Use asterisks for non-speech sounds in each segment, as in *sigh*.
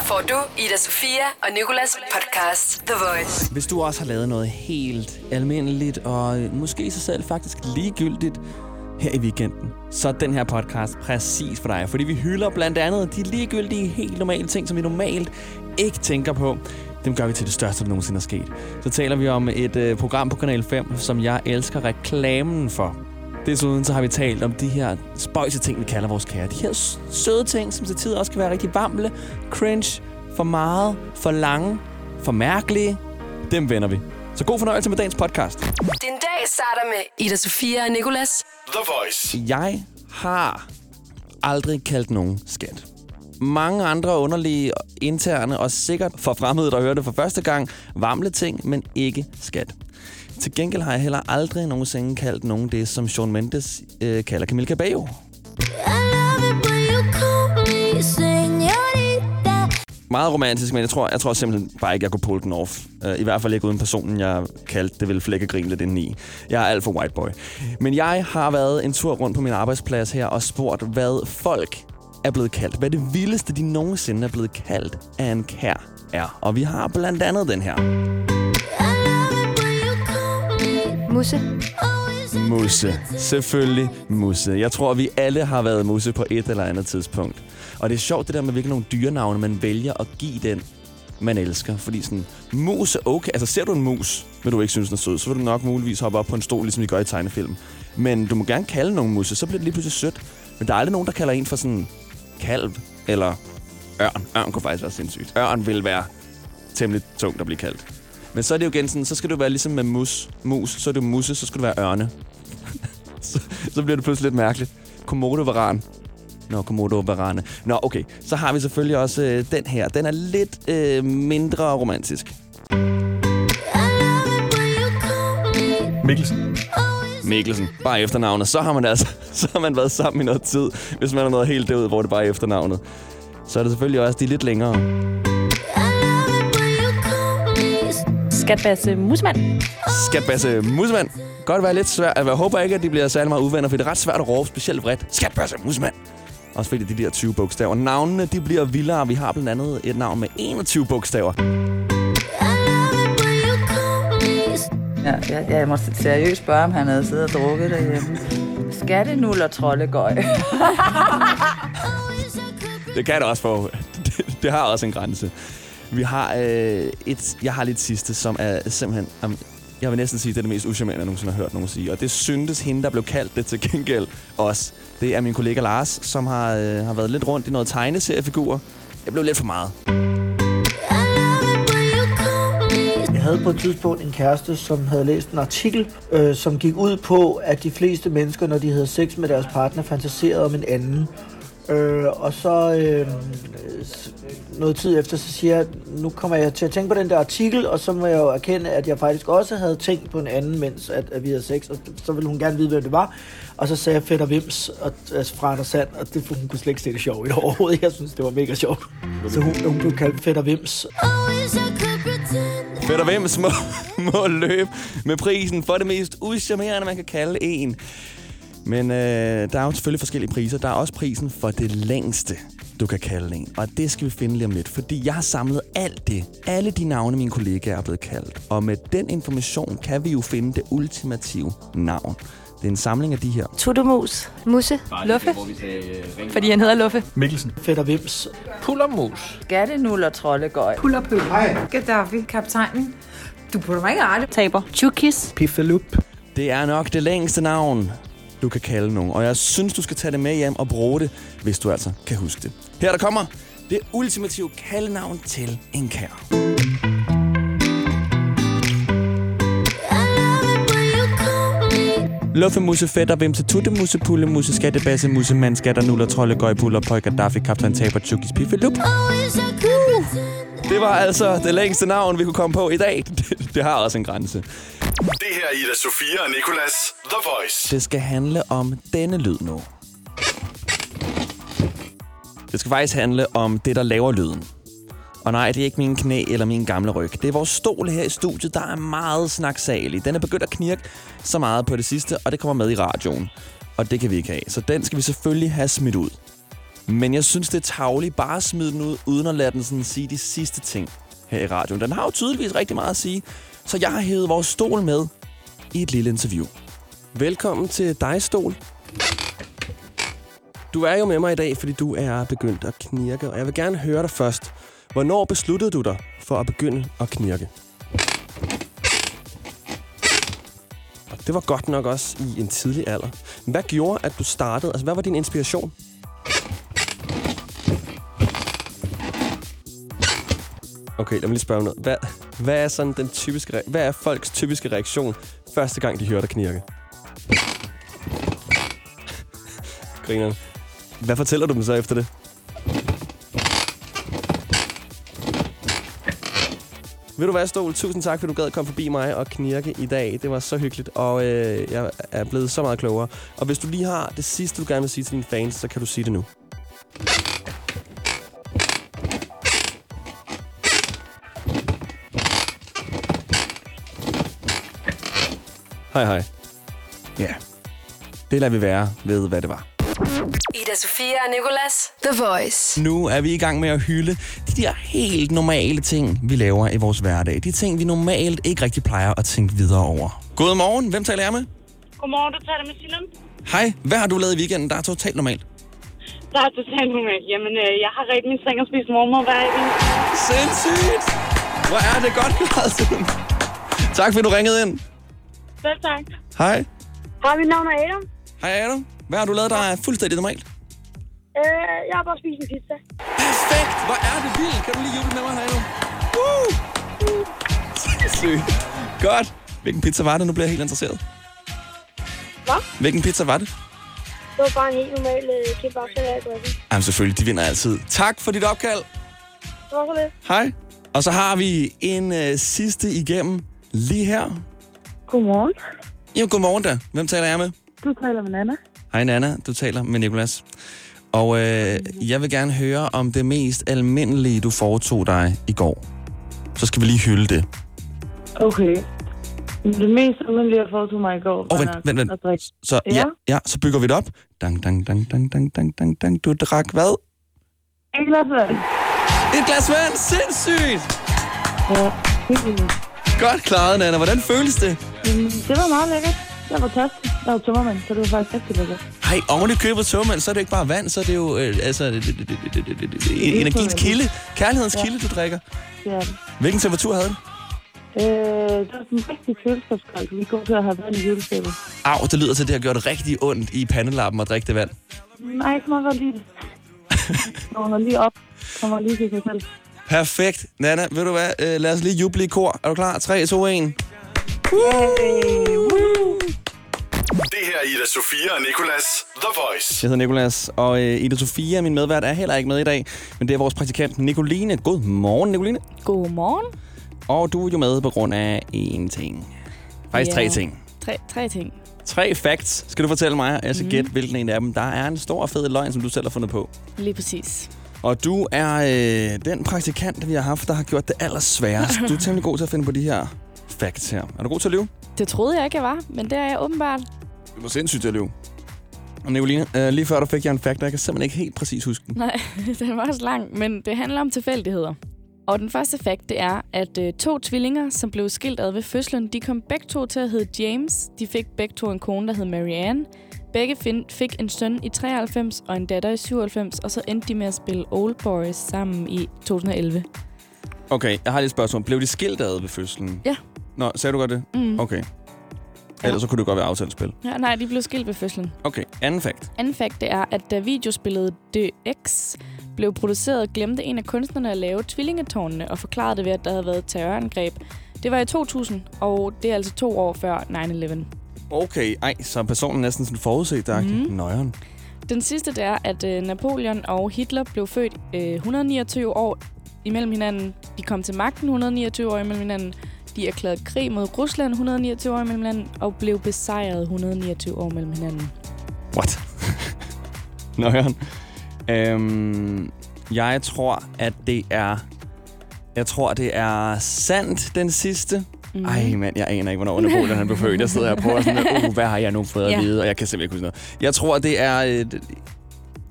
Her får du Ida Sofia og Nikolas podcast The Voice. Hvis du også har lavet noget helt almindeligt og måske sig selv faktisk ligegyldigt her i weekenden, så er den her podcast præcis for dig. Fordi vi hylder blandt andet de ligegyldige, helt normale ting, som vi normalt ikke tænker på. Dem gør vi til det største, der nogensinde er sket. Så taler vi om et øh, program på Kanal 5, som jeg elsker reklamen for. Desuden så har vi talt om de her spøjse ting, vi kalder vores kære. De her søde ting, som til tider også kan være rigtig vamle, cringe, for meget, for lange, for mærkelige. Dem vender vi. Så god fornøjelse med dagens podcast. Din dag starter med Ida Sofia og Nikolas. The Voice. Jeg har aldrig kaldt nogen skat. Mange andre underlige, interne og sikkert for fremmede, der hører det for første gang, vamle ting, men ikke skat. Til gengæld har jeg heller aldrig nogensinde kaldt nogen det, som Sean Mendes øh, kalder Camille Cabello. Meget romantisk, men jeg tror, jeg tror simpelthen bare ikke, jeg kunne pull den off. Øh, I hvert fald ikke uden personen, jeg kaldte det vil flække grin lidt indeni. Jeg er alt for white boy. Men jeg har været en tur rundt på min arbejdsplads her og spurgt, hvad folk er blevet kaldt. Hvad det vildeste, de nogensinde er blevet kaldt af en kær er. Og vi har blandt andet den her. Musse. Musse. Selvfølgelig musse. Jeg tror, vi alle har været musse på et eller andet tidspunkt. Og det er sjovt det der med, hvilke nogle dyrenavne man vælger at give den, man elsker. Fordi sådan, mus er okay. Altså ser du en mus, men du ikke synes, den er sød, så vil du nok muligvis hoppe op på en stol, ligesom de gør i tegnefilm. Men du må gerne kalde nogen musse, så bliver det lige pludselig sødt. Men der er aldrig nogen, der kalder en for sådan kalv eller ørn. Ørn kunne faktisk være sindssygt. Ørn vil være temmelig tungt at blive kaldt. Men så er det jo igen sådan, så skal du være ligesom med mus. Mus, så er det musse, så skal du være ørne. *laughs* så, så bliver det pludselig lidt mærkeligt. Komodo varan. Nå, komodo varane. Nå, okay. Så har vi selvfølgelig også øh, den her. Den er lidt øh, mindre romantisk. Mikkelsen. Mikkelsen. Bare efternavnet. Så har man altså *laughs* så har man været sammen i noget tid, hvis man er noget helt derud, hvor det bare er efternavnet. Så er det selvfølgelig også de lidt længere. Skatbasse Musemand. Skatbasse Musemand. Godt være lidt svært. Jeg håber ikke, at de bliver særlig meget uvenner, for det er ret svært at råbe, specielt vredt. Skatbasse Musemand. Også fordi de der 20 bogstaver. Navnene, de bliver vildere. Vi har blandt andet et navn med 21 bogstaver. Ja, jeg, jeg må seriøst spørge, om han havde siddet og drukket derhjemme. Skattenul og troldegøj. *laughs* Det kan det også få. Det, det har også en grænse. Vi har øh, et... Jeg har lidt sidste, som er simpelthen... Um, jeg vil næsten sige, det er det mest uschammerende, jeg nogensinde har hørt nogen sige. Og det syntes hende, der blev kaldt det til gengæld også. Det er min kollega Lars, som har, øh, har været lidt rundt i noget tegneseriefigurer. Det blev lidt for meget. Jeg havde på et tidspunkt en kæreste, som havde læst en artikel, øh, som gik ud på, at de fleste mennesker, når de havde sex med deres partner, fantaserede om en anden. Øh, og så øh, noget tid efter, så siger jeg, nu kommer jeg til at tænke på den der artikel, og så må jeg jo erkende, at jeg faktisk også havde tænkt på en anden, mens at, at vi havde sex, og så ville hun gerne vide, hvem det var. Og så sagde jeg Fætter Vims og, altså fra Anders Sand, og det, hun kunne slet ikke se det sjovt i overhovedet. Jeg synes, det var mega sjovt. Så hun, hun blev kaldt Fætter Vims, Fætter Vims må, må løbe med prisen for det mest uschammerende, man kan kalde en. Men øh, der er jo selvfølgelig forskellige priser. Der er også prisen for det længste, du kan kalde en. Og det skal vi finde lige om lidt, fordi jeg har samlet alt det. Alle de navne, mine kollegaer er blevet kaldt. Og med den information kan vi jo finde det ultimative navn. Det er en samling af de her. Tuttemus. Musse. Luffe. Fordi han hedder Luffe. Mikkelsen. Fætter Vims, Pullermus. Skattenul og troldegøj. Pullerpøl. Gaddafi, kaptajnen. Du putter mig ikke aldrig. Taber. Chukis. Piffalup. Det er nok det længste navn, du kan kalde nogen. Og jeg synes, du skal tage det med hjem og bruge det, hvis du altså kan huske det. Her der kommer det ultimative kaldenavn til en kær. Luffemusse, fætter, vimse, tuttemusse, pullemusse, skattebasse, musse, mand, skatter, nuller, trolde, gøj, puller, pøj, gaddafi, kaptajn, taber, tjukis, piffelup. Det var altså det længste navn, vi kunne komme på i dag. *laughs* Det, det har også en grænse. Det her er Ida Sofia og Nicolas. The Voice. Det skal handle om denne lyd nu. Det skal faktisk handle om det, der laver lyden. Og nej, det er ikke min knæ eller min gamle ryg. Det er vores stol her i studiet, der er meget snaksalig. Den er begyndt at knirke så meget på det sidste, og det kommer med i radioen. Og det kan vi ikke have. Så den skal vi selvfølgelig have smidt ud. Men jeg synes, det er tavligt bare at smide den ud, uden at lade den sådan sige de sidste ting her i radioen. Den har jo tydeligvis rigtig meget at sige, så jeg har hævet vores stol med i et lille interview. Velkommen til dig, Stol. Du er jo med mig i dag, fordi du er begyndt at knirke, og jeg vil gerne høre dig først. Hvornår besluttede du dig for at begynde at knirke? Og det var godt nok også i en tidlig alder. Hvad gjorde, at du startede? Altså, hvad var din inspiration? Okay, lad mig lige spørge noget. Hvad, hvad er sådan den typiske, hvad er folks typiske reaktion første gang, de hører dig knirke? Grineren. Hvad fortæller du dem så efter det? Vil du være stol? Tusind tak, fordi du gad at komme forbi mig og knirke i dag. Det var så hyggeligt, og øh, jeg er blevet så meget klogere. Og hvis du lige har det sidste, du gerne vil sige til dine fans, så kan du sige det nu. Hej hej. Ja, det lader vi være ved, hvad det var. Ida Sofia og Nicolas. The Voice. Nu er vi i gang med at hylde de der helt normale ting, vi laver i vores hverdag. De ting, vi normalt ikke rigtig plejer at tænke videre over. Godmorgen, hvem taler jeg med? Godmorgen, du taler med Sinem. Hej, hvad har du lavet i weekenden, der er totalt normalt? Der er totalt normalt. Jamen, øh, jeg har rigtig min seng og spist mormor hver dag. Sindssygt! Hvor er det godt Sinem. Tak fordi du ringede ind. Selv tak. Hej. Hej, mit navn er Adam. Hej Adam. Hvad har du lavet, der er fuldstændig normalt? Øh, jeg har bare spist en pizza. Perfekt! Hvor er det vildt! Kan du lige juble med mig, Adam? Woo! Sindssygt. Godt. Hvilken pizza var det? Nu bliver jeg helt interesseret. Hvad? Hvilken pizza var det? Det var bare en helt normal øh, kebab, dressing. Jamen selvfølgelig, de vinder altid. Tak for dit opkald. Det var så lidt. Hej. Og så har vi en øh, sidste igennem lige her. Godmorgen. Jo, godmorgen da. Hvem taler jeg med? Du taler med Nana. Hej Nana, du taler med Nikolas. Og øh, jeg vil gerne høre om det mest almindelige, du foretog dig i går. Så skal vi lige hylde det. Okay. Det mest almindelige, jeg foretog mig i går, Åh, vent, vent, vent. at. Så ja. Ja. ja, så bygger vi det op. Dang, dang, dang, dang, dang, dang, dang, dang. Du drak hvad? En glas vand. Et glas vand. Sindssygt. Ja, helt. Godt klaret, Nana. Hvordan føles det? Mm, Det var meget lækkert. Jeg var tørstig. Jeg var tømmermand, så det var faktisk rigtig lækkert. Hej, oven i købet tømmermand, så er det ikke bare vand, så er det jo øh, altså, det, det, det, det, det, det, det, energiens kilde, kærlighedens Ja. kilde, du drikker. Det er det. Hvilken temperatur havde den? Øh, det var sådan en rigtig køleskabskoldt. Vi går til at have vand i køleskabet. Au, det lyder til, at det har gjort rigtig ondt i pandelappen at drikke det vand. Nej, kan meget godt lide det. *laughs* Kommer lige op. Kommer lige til sig selv. Perfekt. Nana, ved du hvad? Øh, lad os lige juble i kor. Er du klar? 3, 2, 1. Det her er Ida Sofia og Nicolas. The Voice. Jeg hedder Nikolas, og øh, Ida Sofia, min medvært, er heller ikke med i dag. Men det er vores praktikant Nicoline. God morgen, Nicoline. Godmorgen. Og du er jo med på grund af én ting. Faktisk Ja. tre ting. Tre, tre ting. Tre facts skal du fortælle mig, og jeg skal Mhm. gætte, hvilken en af dem. Der er en stor fed løgn, som du selv har fundet på. Lige præcis. Og du er øh, den praktikant, vi har haft, der har gjort det allersværest. Du er *laughs* temmelig god til at finde på de her facts her. Er du god til at lyve? Det troede jeg ikke, jeg var, men det er jeg åbenbart. Du var sindssygt til at lyve. Og Nicoline, øh, lige før der fik jeg en fact, og jeg kan simpelthen ikke helt præcis huske den. Nej, *laughs* den var også lang, men det handler om tilfældigheder. Og den første fakt, det er, at øh, to tvillinger, som blev skilt ad ved fødslen, de kom begge to til at hedde James. De fik begge to en kone, der hed Marianne. Begge fik en søn i 93 og en datter i 97, og så endte de med at spille Old Boys sammen i 2011. Okay, jeg har lige et spørgsmål. Blev de skilt ad ved fødslen? Ja. Nå, sagde du godt det? Mm. Okay. Ellers så kunne det godt være aftalespil. Ja, nej, de blev skilt ved fødslen. Okay, anden fact. Anden fakt det er, at da videospillet DX blev produceret, glemte en af kunstnerne at lave tvillingetårnene og forklarede det ved, at der havde været et terrorangreb. Det var i 2000, og det er altså to år før 9-11. Okay, ej, så er personen næsten sådan forudset der. Mm. Nøjeren. Den sidste det er, at øh, Napoleon og Hitler blev født øh, 129 år imellem hinanden. De kom til magten 129 år imellem hinanden. De erklærede krig mod Rusland 129 år imellem hinanden, og blev besejret 129 år mellem hinanden. What? *laughs* Nøjeren. Øhm, jeg tror, at det er... Jeg tror, det er sandt, den sidste. Mm. Ej, mand, jeg aner ikke, hvornår Napoleon han blev født. Jeg sidder her og prøver sådan, uh, hvad har jeg nu fået at vide? Og jeg kan simpelthen ikke huske noget. Jeg tror, det er... Øh,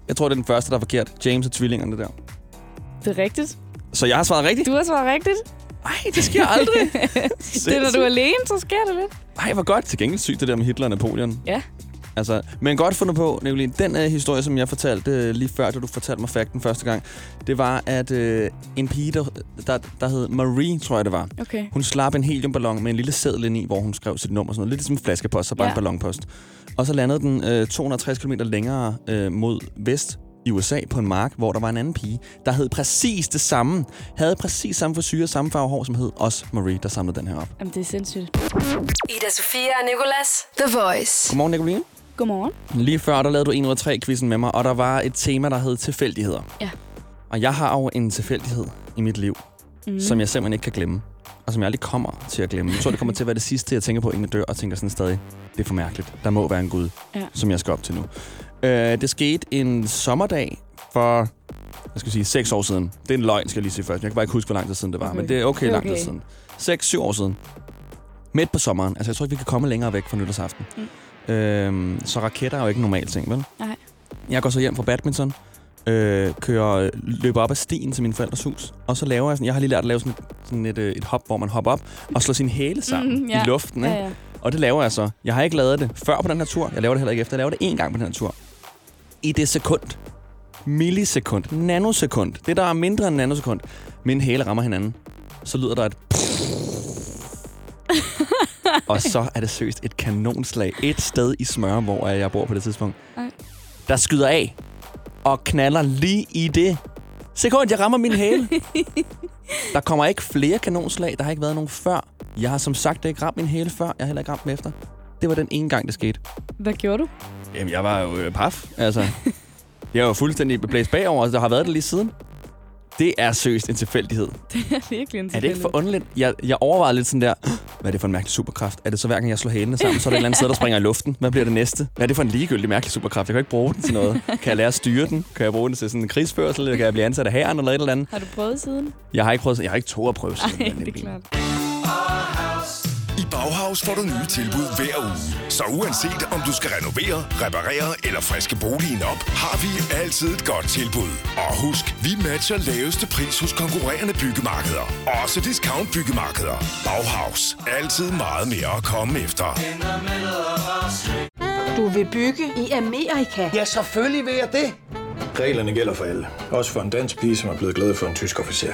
Jeg tror, det er den første, der er forkert. James og tvillingerne der. Det er rigtigt. Så jeg har svaret rigtigt? Du har svaret rigtigt. Nej, det sker aldrig. *laughs* det er, når du er alene, så sker det lidt. Ej, hvor godt. Til gengæld sygt, det der med Hitler og Napoleon. Ja. Altså, men godt fundet på, Nicoline. Den uh, historie, som jeg fortalte uh, lige før, da du fortalte mig fakten første gang, det var, at uh, en pige, der, der, der hed Marie, tror jeg det var, Okay. hun slap en heliumballon med en lille seddel ind i, hvor hun skrev sit nummer og sådan noget. Lidt som en flaskepost, så bare Ja. en ballonpost. Og så landede den øh, 260 km længere øh, mod vest i USA på en mark, hvor der var en anden pige, der hed præcis det samme. Havde præcis samme frisyr, samme farve hår, som hed også Marie, der samlede den her op. Jamen, det er sindssygt. Ida Sofia og Nicolas. The Voice. Godmorgen, Nicoline. Godmorgen. Lige før, der lavede du 1 ud af 3 quizzen med mig, og der var et tema, der hed tilfældigheder. Ja. Og jeg har jo en tilfældighed i mit liv, mm. som jeg simpelthen ikke kan glemme. Og som jeg aldrig kommer til at glemme. Jeg tror, det kommer til at være det sidste, jeg tænker på, inden jeg dør, og tænker sådan stadig, det er for mærkeligt. Der må være en Gud, Ja. som jeg skal op til nu. Øh, det skete en sommerdag for, jeg skal sige, seks år siden. Det er en løgn, skal jeg lige sige først. Jeg kan bare ikke huske, hvor lang tid siden det var, Okay. men det er okay, Det er lang tid okay. siden. Seks, syv år siden. Midt på sommeren. Altså, jeg tror ikke, vi kan komme længere væk fra nytårsaften. Mm. Øhm, så raketter er jo ikke en normal ting, vel? Nej. Jeg går så hjem fra badminton, øh, kører, løber op ad stien til min forældres hus, og så laver jeg sådan, jeg har lige lært at lave sådan et, sådan et, øh, et hop, hvor man hopper op og slår sine hæle sammen Mhm, mm, ja. i luften. Ikke? Ja, ja. Og det laver jeg så. Jeg har ikke lavet det før på den her tur. Jeg laver det heller ikke efter. Jeg laver det én gang på den her tur. I det sekund. Millisekund. Nanosekund. Det, der er mindre end nanosekund. Mine hæle rammer hinanden. Så lyder der et... *laughs* og så er det seriøst et kanonslag. Et sted i Smøre, hvor jeg bor på det tidspunkt. Ej. Der skyder af og knaller lige i det sekund, jeg rammer min hæle. *laughs* Der kommer ikke flere kanonslag. Der har ikke været nogen før. Jeg har som sagt ikke ramt min hæle før. Jeg har heller ikke ramt den efter. Det var den ene gang, det skete. Hvad gjorde du? Jamen, jeg var jo øh, paf. Altså, *laughs* jeg var fuldstændig blæst bagover, og der har været det lige siden. Det er seriøst en tilfældighed. *laughs* Det er virkelig en Er det ikke for underligt? Jeg, jeg overvejede lidt sådan der, hvad er det for en mærkelig superkraft? Er det så hver gang, jeg slår hælene sammen, så er der et eller andet sted, der springer i luften? Hvad bliver det næste? Hvad er det for en ligegyldig mærkelig superkraft? Jeg kan ikke bruge den til noget. Kan jeg lære at styre den? Kan jeg bruge den til sådan en krigsførsel? Kan jeg blive ansat af hæren eller et eller andet? Har du prøvet siden? Jeg har ikke prøvet, jeg har ikke to at prøve siden. Men det er klart. Bauhaus får du nye tilbud hver uge. Så uanset om du skal renovere, reparere eller friske boligen op, har vi altid et godt tilbud. Og husk, vi matcher laveste pris hos konkurrerende byggemarkeder. Også discount byggemarkeder. Bauhaus. Altid meget mere at komme efter. Du vil bygge i Amerika? Ja, selvfølgelig vil jeg det. Reglerne gælder for alle. Også for en dansk pige, som er blevet glad for en tysk officer.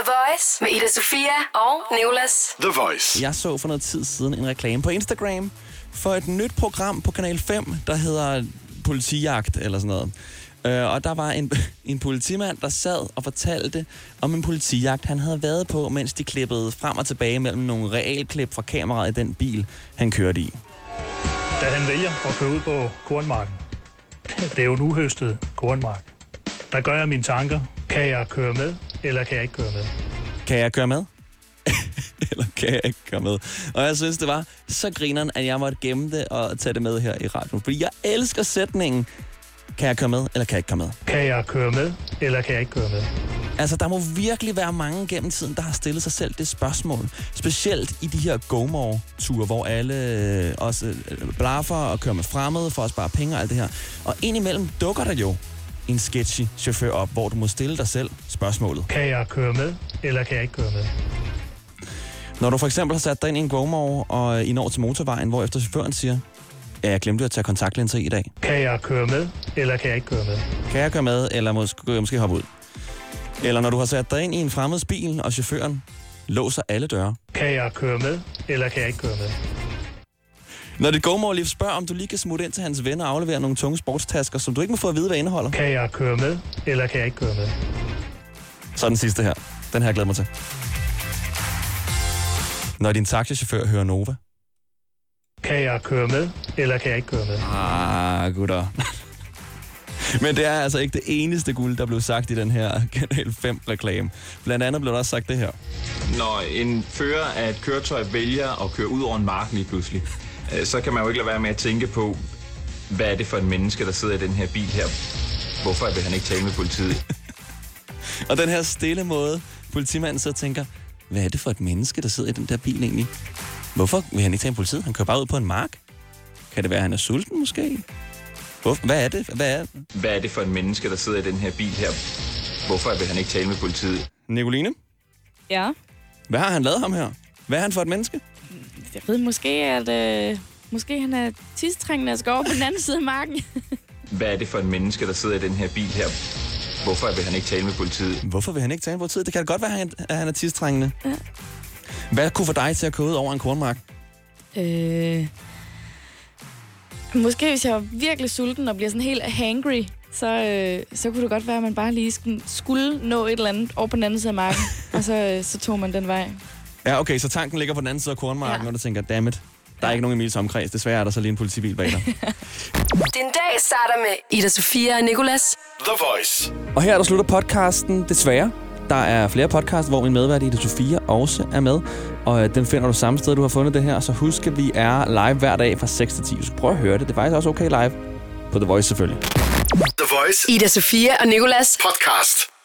The Voice med Ida Sofia og Nicolas. The Voice. Jeg så for noget tid siden en reklame på Instagram for et nyt program på Kanal 5, der hedder Politijagt eller sådan noget. Øh, og der var en, *laughs* en politimand, der sad og fortalte om en politijagt, han havde været på, mens de klippede frem og tilbage mellem nogle realklip fra kameraet i den bil, han kørte i. Da han vælger at køre ud på kornmarken, det er jo en uhøstet kornmark, der gør jeg mine tanker. Kan jeg køre med, eller kan jeg ikke køre med? Kan jeg køre med? *laughs* Eller kan jeg ikke køre med? Og jeg synes, det var så grineren, at jeg måtte gemme det og tage det med her i radioen. Fordi jeg elsker sætningen, kan jeg køre med, eller kan jeg ikke køre med? Kan jeg køre med, eller kan jeg ikke køre med? Altså, der må virkelig være mange gennem tiden, der har stillet sig selv det spørgsmål. Specielt i de her GoMore-ture, hvor alle øh, også øh, blaffer og kører med fremmede for at spare penge og alt det her. Og indimellem dukker der jo en sketchy chauffør op, hvor du må stille dig selv spørgsmålet. Kan jeg køre med, eller kan jeg ikke køre med? Når du for eksempel har sat dig ind i en GoMore, og I når til motorvejen, hvor efter chaufføren siger, ja, jeg glemte at tage kontaktlinser i i dag. Kan jeg køre med, eller kan jeg ikke køre med? Kan jeg køre med, eller måske, måske hoppe ud? Eller når du har sat dig ind i en fremmeds bil, og chaufføren låser alle døre. Kan jeg køre med, eller kan jeg ikke køre med? Når det går lige spørger, om du lige kan smutte ind til hans venner og aflevere nogle tunge sportstasker, som du ikke må få at vide, hvad indeholder. Kan jeg køre med, eller kan jeg ikke køre med? Så den sidste her. Den har jeg glædet mig til. Når din taxichauffør hører Nova. Kan jeg køre med, eller kan jeg ikke køre med? Ah, gutter. *laughs* Men det er altså ikke det eneste guld, der blev sagt i den her *laughs* Kanal 5-reklame. Blandt andet blev der også sagt det her. Når en fører af et køretøj vælger at køre ud over en mark lige pludselig, så kan man jo ikke lade være med at tænke på, hvad er det for en menneske, der sidder i den her bil her? Hvorfor vil han ikke tale med politiet? *laughs* Og den her stille måde, politimanden så tænker, hvad er det for et menneske, der sidder i den der bil egentlig? Hvorfor vil han ikke tale med politiet? Han kører bare ud på en mark. Kan det være, at han er sulten måske? Hvorfor? Hvad er det? Hvad er, Hvad er det for en menneske, der sidder i den her bil her? Hvorfor vil han ikke tale med politiet? Nicoline, Ja. hvad har han lavet ham her? Hvad er han for et menneske? Jeg ved måske, at øh, måske han er tidstrængende at skal over på den anden side af marken. *laughs* Hvad er det for en menneske, der sidder i den her bil her? Hvorfor vil han ikke tale med politiet? Hvorfor vil han ikke tale med politiet? Det kan da godt være, at han, at han er tidstrængende. Ja. Hvad kunne få dig til at køre ud over en kornmark? øh, måske hvis jeg var virkelig sulten og bliver sådan helt hangry, så, øh, så kunne det godt være, at man bare lige skulle, skulle nå et eller andet over på den anden side af marken. *laughs* og så, øh, så tog man den vej. Ja, okay, så tanken ligger på den anden side af kornmarken, ja. og du tænker, dammit, der er ikke nogen i Emils omkreds. Desværre er der så lige en politibil bag dig. *laughs* Den dag starter med Ida Sofia og Nicolas. The Voice. Og her er der slutter podcasten, desværre. Der er flere podcasts, hvor min medvært Ida Sofia også er med. Og øh, den finder du samme sted, du har fundet det her. Så husk, at vi er live hver dag fra 6 til 10. Du skal prøve at høre det. Det er faktisk også okay live. På The Voice selvfølgelig. The Voice. Ida Sofia og Nicolas. Podcast.